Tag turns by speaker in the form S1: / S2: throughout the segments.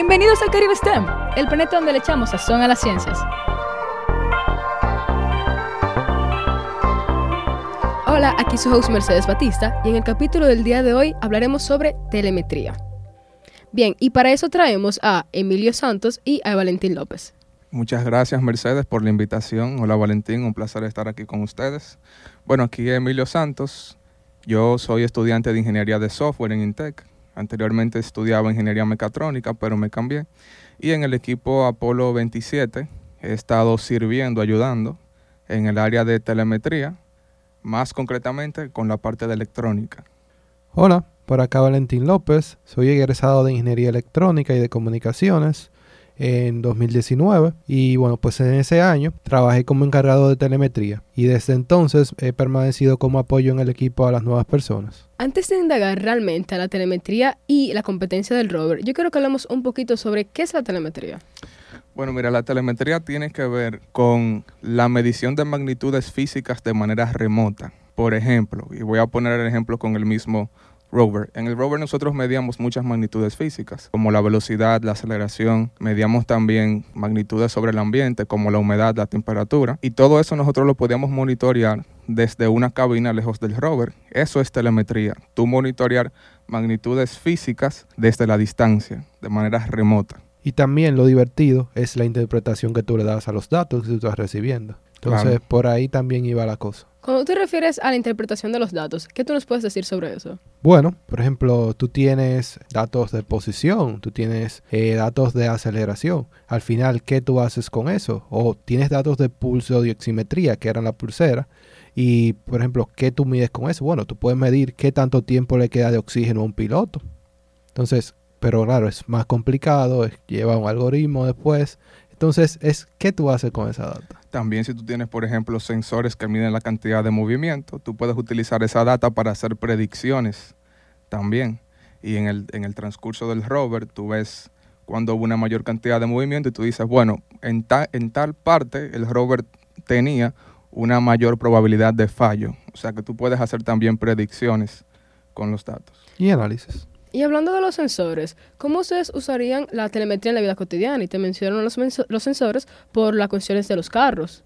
S1: Bienvenidos al Caribe STEM, el planeta donde le echamos sazón a las ciencias. Hola, aquí su host Mercedes Batista y en el capítulo del día de hoy hablaremos sobre telemetría. Bien, y para eso traemos a Emilio Santos y a Valentín López.
S2: Muchas gracias Mercedes por la invitación. Hola Valentín, un placer estar aquí con ustedes. Bueno, aquí Emilio Santos. Yo soy estudiante de ingeniería de software en Intec. Anteriormente estudiaba ingeniería mecatrónica, pero me cambié. Y en el equipo Apolo 27 he estado sirviendo, ayudando en el área de telemetría, más concretamente con la parte de electrónica.
S3: Hola, por acá Valentín López. Soy egresado de ingeniería electrónica y de comunicaciones en 2019 y bueno pues en ese año trabajé como encargado de telemetría y desde entonces he permanecido como apoyo en el equipo a las nuevas personas.
S1: Antes de indagar realmente a la telemetría y la competencia del rover, yo quiero que hablemos un poquito sobre qué es la telemetría.
S2: Bueno, mira, la telemetría tiene que ver con la medición de magnitudes físicas de manera remota. Por ejemplo, y voy a poner el ejemplo con el mismo rover. En el rover nosotros medíamos muchas magnitudes físicas, como la velocidad, la aceleración, medíamos también magnitudes sobre el ambiente, como la humedad, la temperatura, y todo eso nosotros lo podíamos monitorear desde una cabina lejos del rover. Eso es telemetría, tú monitorear magnitudes físicas desde la distancia, de manera remota.
S3: Y también lo divertido es la interpretación que tú le das a los datos que tú estás recibiendo. Entonces, por ahí también iba la cosa.
S1: Cuando te refieres a la interpretación de los datos, ¿qué tú nos puedes decir sobre eso?
S3: Bueno, por ejemplo, tú tienes datos de posición, tú tienes eh, datos de aceleración. Al final, ¿qué tú haces con eso? O tienes datos de pulso de oximetría, que eran la pulsera. Y, por ejemplo, ¿qué tú mides con eso? Bueno, tú puedes medir qué tanto tiempo le queda de oxígeno a un piloto. Entonces, pero claro, es más complicado, lleva un algoritmo después. Entonces, es qué tú haces con esa data.
S2: También si tú tienes, por ejemplo, sensores que miden la cantidad de movimiento, tú puedes utilizar esa data para hacer predicciones también. Y en el, en el transcurso del rover, tú ves cuando hubo una mayor cantidad de movimiento y tú dices, bueno, en, en tal parte el rover tenía una mayor probabilidad de fallo. O sea que tú puedes hacer también predicciones con los datos.
S3: Y análisis.
S1: Y hablando de los sensores, ¿cómo ustedes usarían la telemetría en la vida cotidiana? Y te mencionaron los, sensores por las cuestiones de los carros.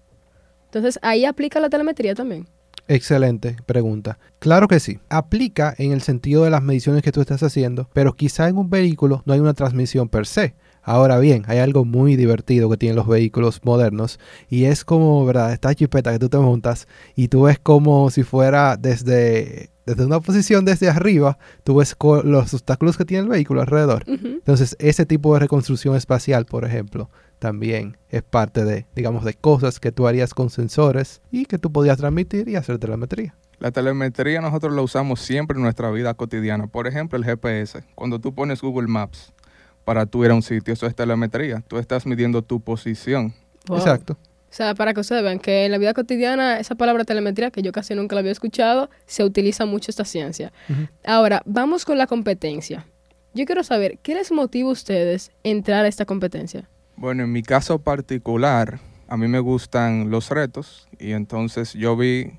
S1: Entonces, ¿ahí aplica la telemetría también?
S3: Excelente pregunta. Claro que sí. Aplica en el sentido de las mediciones que tú estás haciendo, pero quizá en un vehículo no hay una transmisión per se. Ahora bien, hay algo muy divertido que tienen los vehículos modernos y es como, ¿verdad? Esta chipeta que tú te montas y tú ves como si fuera desde desde una posición desde arriba, tú ves los obstáculos que tiene el vehículo alrededor. Entonces, ese tipo de reconstrucción espacial, por ejemplo, también es parte de, digamos, de cosas que tú harías con sensores y que tú podías transmitir y hacer telemetría.
S2: La telemetría nosotros la usamos siempre en nuestra vida cotidiana. Por ejemplo, el GPS. Cuando tú pones Google Maps para tú ir a un sitio, eso es telemetría. Tú estás midiendo tu posición.
S3: Exacto.
S1: O sea, para que ustedes vean que en la vida cotidiana esa palabra telemetría, que yo casi nunca la había escuchado, se utiliza mucho esta ciencia. Ahora, vamos con la competencia. Yo quiero saber, ¿qué les motiva a ustedes entrar a esta competencia?
S2: Bueno, en mi caso particular, a mí me gustan los retos y entonces yo vi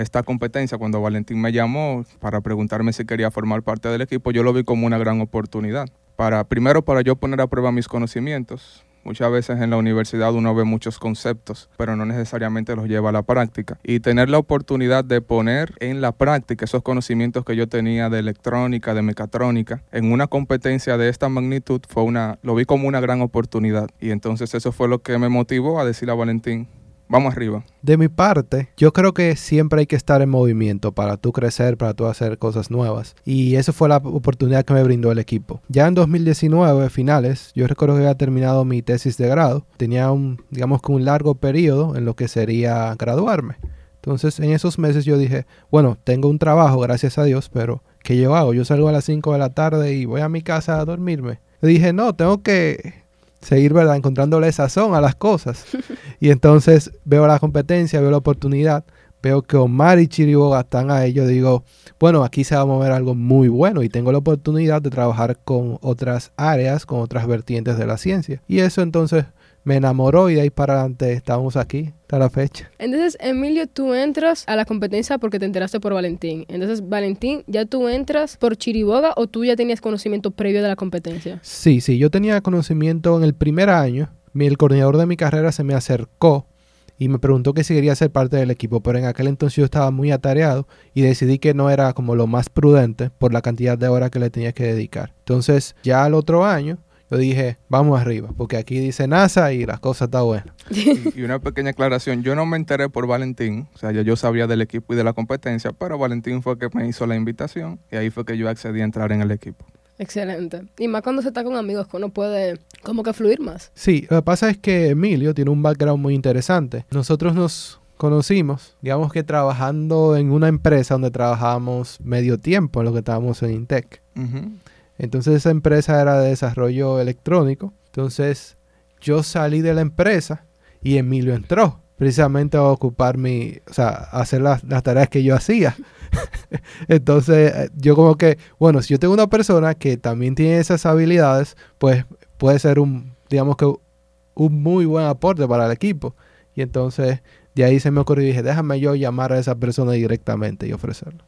S2: esta competencia cuando Valentín me llamó para preguntarme si quería formar parte del equipo, yo lo vi como una gran oportunidad. Para, primero para yo poner a prueba mis conocimientos, Muchas veces en la universidad uno ve muchos conceptos, pero no necesariamente los lleva a la práctica. Y tener la oportunidad de poner en la práctica esos conocimientos que yo tenía de electrónica, de mecatrónica, en una competencia de esta magnitud, fue una, lo vi como una gran oportunidad. Y entonces eso fue lo que me motivó a decirle a Valentín, vamos arriba.
S3: De mi parte, yo creo que siempre hay que estar en movimiento para tú crecer, para tú hacer cosas nuevas. Y esa fue la oportunidad que me brindó el equipo. Ya en 2019, finales, yo recuerdo que había terminado mi tesis de grado. Tenía un, digamos que un largo periodo en lo que sería graduarme. Entonces, en esos meses yo dije, bueno, tengo un trabajo, gracias a Dios, pero ¿qué yo hago? Yo salgo a las 5 de la tarde y voy a mi casa a dormirme. Le dije, no, tengo que seguir, ¿verdad? Encontrándole sazón a las cosas. y entonces veo la competencia, veo la oportunidad, veo que Omar y Chiriboga están a ello, digo, bueno, aquí se va a mover algo muy bueno y tengo la oportunidad de trabajar con otras áreas, con otras vertientes de la ciencia. Y eso entonces me enamoró y de ahí para adelante estamos aquí hasta la fecha.
S1: Entonces, Emilio, tú entras a la competencia porque te enteraste por Valentín. Entonces, Valentín, ¿ya tú entras por Chiriboga o tú ya tenías conocimiento previo de la competencia?
S3: Sí, sí, yo tenía conocimiento en el primer año. El coordinador de mi carrera se me acercó y me preguntó que si quería ser parte del equipo, pero en aquel entonces yo estaba muy atareado y decidí que no era como lo más prudente por la cantidad de horas que le tenía que dedicar. Entonces, ya al otro año, yo dije, vamos arriba, porque aquí dice NASA y las cosas están buenas.
S2: Y, una pequeña aclaración, yo no me enteré por Valentín, o sea, ya yo sabía del equipo y de la competencia, pero Valentín fue que me hizo la invitación y ahí fue que yo accedí a entrar en el equipo.
S1: Excelente. Y más cuando se está con amigos, que uno puede como que fluir más.
S3: Sí, lo que pasa es que Emilio tiene un background muy interesante. Nosotros nos conocimos, digamos que trabajando en una empresa donde trabajábamos medio tiempo en lo que estábamos en Intec. Entonces esa empresa era de desarrollo electrónico. Entonces yo salí de la empresa y Emilio entró precisamente a ocupar mi, o sea, a hacer las, las tareas que yo hacía. Entonces eh, yo como que, bueno, si yo tengo una persona que también tiene esas habilidades, pues puede ser un, digamos que un muy buen aporte para el equipo. Y entonces de ahí se me ocurrió y dije, déjame yo llamar a esa persona directamente y ofrecerlo.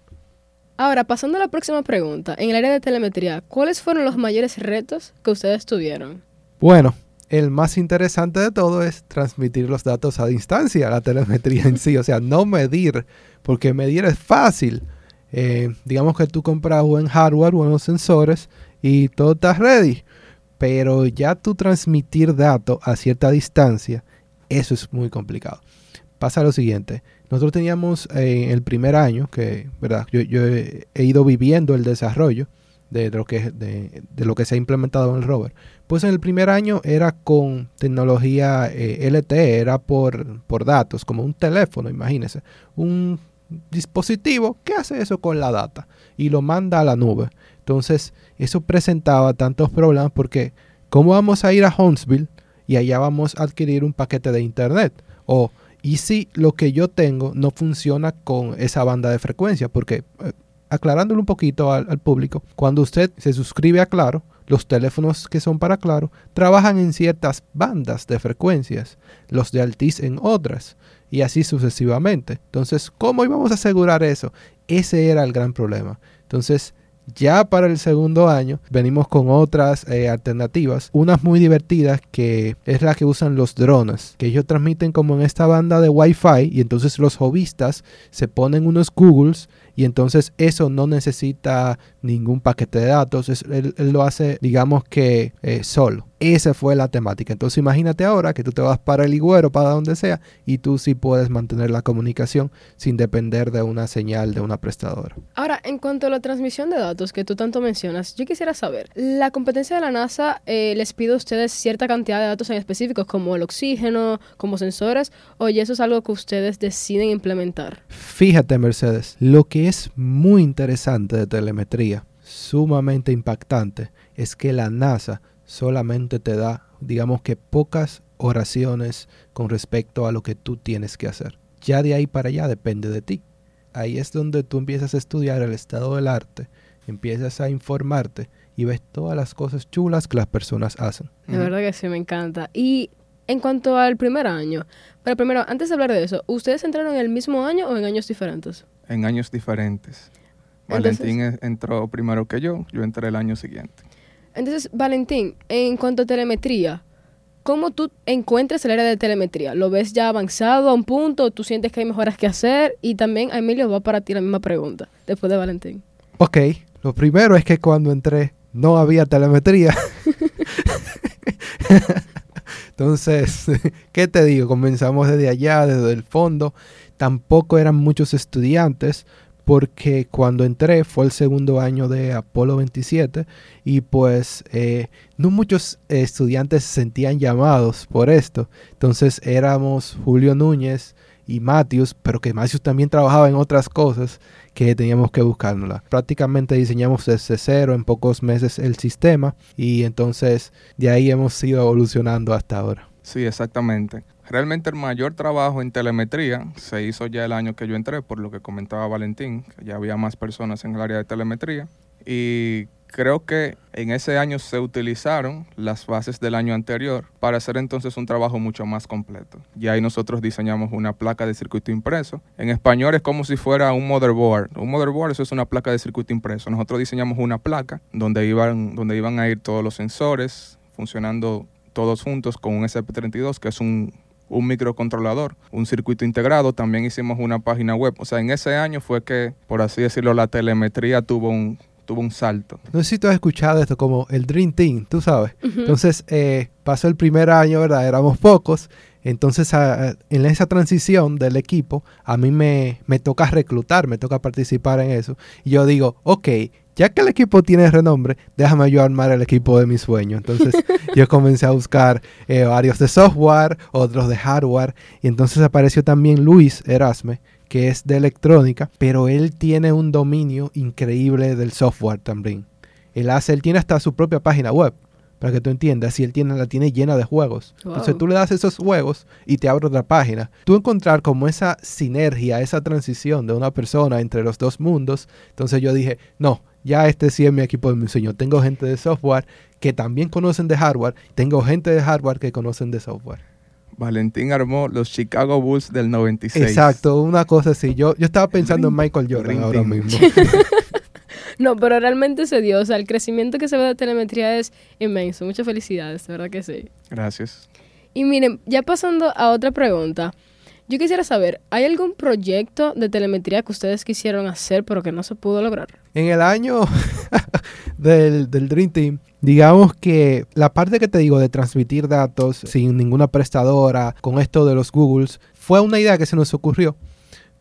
S1: Ahora, pasando a la próxima pregunta, en el área de telemetría, ¿cuáles fueron los mayores retos que ustedes tuvieron?
S3: Bueno, el más interesante de todo es transmitir los datos a distancia, la telemetría en sí, o sea, no medir, porque medir es fácil. Eh, digamos que tú compras buen hardware, buenos sensores y todo está ready, pero ya tú transmitir datos a cierta distancia, eso es muy complicado. Pasa lo siguiente, nosotros teníamos eh, el primer año, que verdad, yo, he, ido viviendo el desarrollo de lo, que, de lo que se ha implementado en el rover. Pues en el primer año era con tecnología eh, LTE, era por, por datos, como un teléfono, imagínense. Un dispositivo que hace eso con la data y lo manda a la nube. Entonces, eso presentaba tantos problemas porque, ¿cómo vamos a ir a Huntsville y allá vamos a adquirir un paquete de internet? O, ¿y si lo que yo tengo no funciona con esa banda de frecuencia? Porque, eh, aclarándolo un poquito al, al público, cuando usted se suscribe a Claro, los teléfonos que son para Claro trabajan en ciertas bandas de frecuencias, los de Altiz en otras, y así sucesivamente. Entonces, ¿cómo íbamos a asegurar eso? Ese era el gran problema. Entonces, ya para el segundo año venimos con otras eh, alternativas, unas muy divertidas que es la que usan los drones, que ellos transmiten como en esta banda de Wi-Fi y entonces los hobbyistas se ponen unos Googles y entonces eso no necesita ningún paquete de datos, es- él, él lo hace digamos que eh, solo. Esa fue la temática. Entonces imagínate ahora que tú te vas para el Higuero, para donde sea, y tú sí puedes mantener la comunicación sin depender de una señal de una prestadora.
S1: Ahora, en cuanto a la transmisión de datos que tú tanto mencionas, yo quisiera saber, ¿la competencia de la NASA eh, les pide a ustedes cierta cantidad de datos en específicos, como el oxígeno, como sensores, o eso es algo que ustedes deciden implementar?
S3: Fíjate, Mercedes, lo que es muy interesante de telemetría, sumamente impactante, es que la NASA solamente te da, digamos que pocas oraciones con respecto a lo que tú tienes que hacer. Ya de ahí para allá depende de ti. Ahí es donde tú empiezas a estudiar el estado del arte, empiezas a informarte y ves todas las cosas chulas que las personas hacen.
S1: De verdad que sí, me encanta. Y en cuanto al primer año, pero primero, antes de hablar de eso, ¿ustedes entraron en el mismo año o en años diferentes?
S2: En años diferentes.
S1: Entonces-
S2: Valentín e- entró primero que yo, yo entré el año siguiente.
S1: Entonces, Valentín, en cuanto a telemetría, ¿cómo tú encuentras el área de telemetría? ¿Lo ves ya avanzado a un punto? ¿Tú sientes que hay mejoras que hacer? Y también, a Emilio, va para ti la misma pregunta, después de Valentín.
S3: Ok, lo primero es que cuando entré no había telemetría. Entonces, ¿qué te digo? Comenzamos desde allá, desde el fondo. Tampoco eran muchos estudiantes porque cuando entré fue el segundo año de Apolo 27 y pues eh, no muchos estudiantes se sentían llamados por esto. Entonces éramos Julio Núñez y Matthews, pero que Matthews también trabajaba en otras cosas que teníamos que buscárnosla. Prácticamente diseñamos desde cero en pocos meses el sistema y entonces de ahí hemos ido evolucionando hasta ahora.
S2: Sí, exactamente. Realmente el mayor trabajo en telemetría se hizo ya el año que yo entré, por lo que comentaba Valentín, que ya había más personas en el área de telemetría. Y creo que en ese año se utilizaron las bases del año anterior para hacer entonces un trabajo mucho más completo. Y ahí nosotros diseñamos una placa de circuito impreso. En español es como si fuera un motherboard. Un motherboard eso es una placa de circuito impreso. Nosotros diseñamos una placa donde iban, donde iban a ir todos los sensores funcionando todos juntos con un SP32 que es un un microcontrolador, un circuito integrado, también hicimos una página web. O sea, en ese año fue que, por así decirlo, la telemetría tuvo un, tuvo un salto.
S3: No sé si tú has escuchado esto como el Dream Team, tú sabes. Entonces, eh, pasó el primer año, ¿verdad? Éramos pocos. Entonces, en esa transición del equipo, a mí me, me toca reclutar, me toca participar en eso. Y yo digo, ok, ya que el equipo tiene renombre, déjame yo armar el equipo de mi sueño. Entonces yo comencé a buscar eh, varios de software, otros de hardware, y entonces apareció también Luis Erasme, que es de electrónica, pero él tiene un dominio increíble del software también. Él hace, él tiene hasta su propia página web para que tú entiendas, y él tiene, la tiene llena de juegos. Entonces tú le das esos juegos y te abre otra página. Tú encontrar como esa sinergia, esa transición de una persona entre los dos mundos. Entonces yo dije, no, ya este sí es mi equipo de mi sueño. Tengo gente de software que también conocen de hardware. Tengo gente de hardware que conocen de software.
S2: Valentín armó los Chicago Bulls del 96.
S3: Exacto, una cosa así. Yo, yo estaba pensando en Michael Jordan ahora mismo.
S1: no, pero realmente se dio. O sea, el crecimiento que se ve de telemetría es inmenso. Muchas felicidades, de verdad que sí.
S2: Gracias.
S1: Y miren, ya pasando a otra pregunta. Yo quisiera saber, ¿hay algún proyecto de telemetría que ustedes quisieron hacer pero que no se pudo lograr?
S3: En el año del, del, Dream Team, digamos que la parte que te digo de transmitir datos sin ninguna prestadora, con esto de los Googles, fue una idea que se nos ocurrió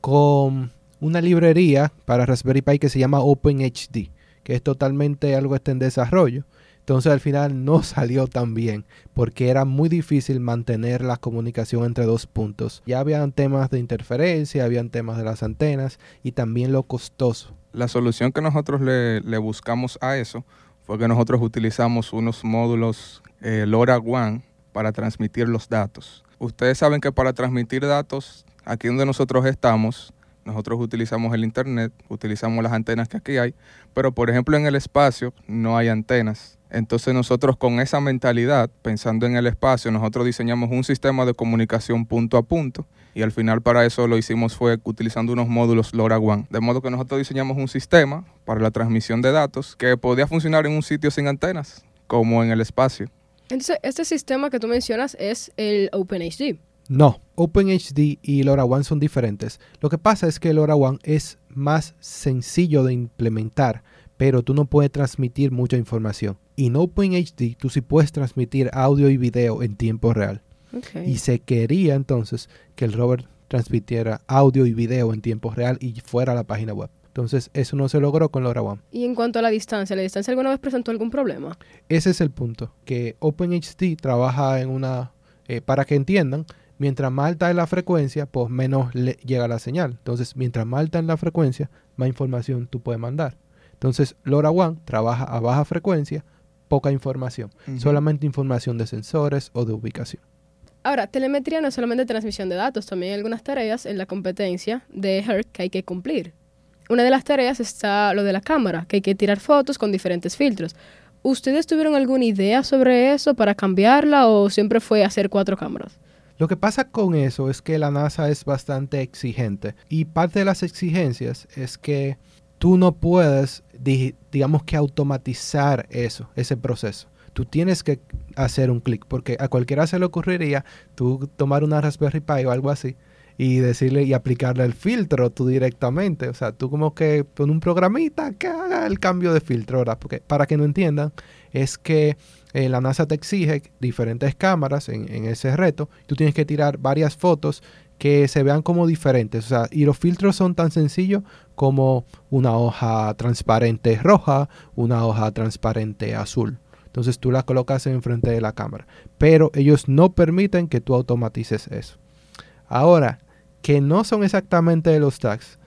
S3: con una librería para Raspberry Pi que se llama OpenHD, que es totalmente algo que está en desarrollo. Entonces al final no salió tan bien porque era muy difícil mantener la comunicación entre dos puntos. Ya habían temas de interferencia, habían temas de las antenas y también lo costoso.
S2: La solución que nosotros le, buscamos a eso fue que nosotros utilizamos unos módulos eh, LoRaWAN para transmitir los datos. Ustedes saben que para transmitir datos, aquí donde nosotros estamos, nosotros utilizamos el Internet, utilizamos las antenas que aquí hay, pero por ejemplo en el espacio no hay antenas. Entonces nosotros con esa mentalidad, pensando en el espacio, nosotros diseñamos un sistema de comunicación punto a punto y al final para eso lo hicimos fue utilizando unos módulos LoRaWAN. De modo que nosotros diseñamos un sistema para la transmisión de datos que podía funcionar en un sitio sin antenas, como en el espacio.
S1: Entonces, este sistema que tú mencionas es el OpenHD.
S3: No, OpenHD y LoRaWAN son diferentes. Lo que pasa es que LoRaWAN es más sencillo de implementar, pero tú no puedes transmitir mucha información en OpenHD tú sí puedes transmitir audio y video en tiempo real. Y se quería entonces que el rover transmitiera audio y video en tiempo real y fuera a la página web. Entonces, eso no se logró con LoRaWAN.
S1: ¿Y en cuanto a la distancia? ¿La distancia alguna vez presentó algún problema?
S3: Ese es el punto, que OpenHD trabaja en una... Eh, para que entiendan, mientras más alta es la frecuencia, pues menos le llega la señal. Entonces, mientras más alta es la frecuencia, más información tú puedes mandar. Entonces, LoRaWAN trabaja a baja frecuencia, poca información, solamente información de sensores o de ubicación.
S1: Ahora, telemetría no es solamente transmisión de datos, también hay algunas tareas en la competencia de HERC que hay que cumplir. Una de las tareas está lo de la cámara, que hay que tirar fotos con diferentes filtros. ¿Ustedes tuvieron alguna idea sobre eso para cambiarla o siempre fue hacer cuatro cámaras?
S3: Lo que pasa con eso es que la NASA es bastante exigente y parte de las exigencias es que tú no puedes, digamos que automatizar eso, ese proceso. Tú tienes que hacer un clic, porque a cualquiera se le ocurriría tú tomar una Raspberry Pi o algo así y decirle y aplicarle el filtro tú directamente. O sea, tú como que pon un programita que haga el cambio de filtro, ¿verdad? Porque para que no entiendan, es que eh, la NASA te exige diferentes cámaras en, en, ese reto. Tú tienes que tirar varias fotos que se vean como diferentes. O sea, y los filtros son tan sencillos como una hoja transparente roja, una hoja transparente azul. Entonces tú la colocas enfrente de la cámara. Pero ellos no permiten que tú automatices eso. Ahora, que no son exactamente los tags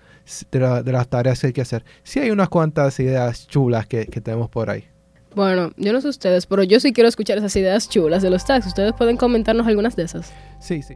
S3: de, las tareas que hay que hacer. Sí hay unas cuantas ideas chulas que, que tenemos por ahí.
S1: Bueno, yo no sé ustedes, pero yo sí quiero escuchar esas ideas chulas de los tags. ¿Ustedes pueden comentarnos algunas de esas?
S3: Sí, sí.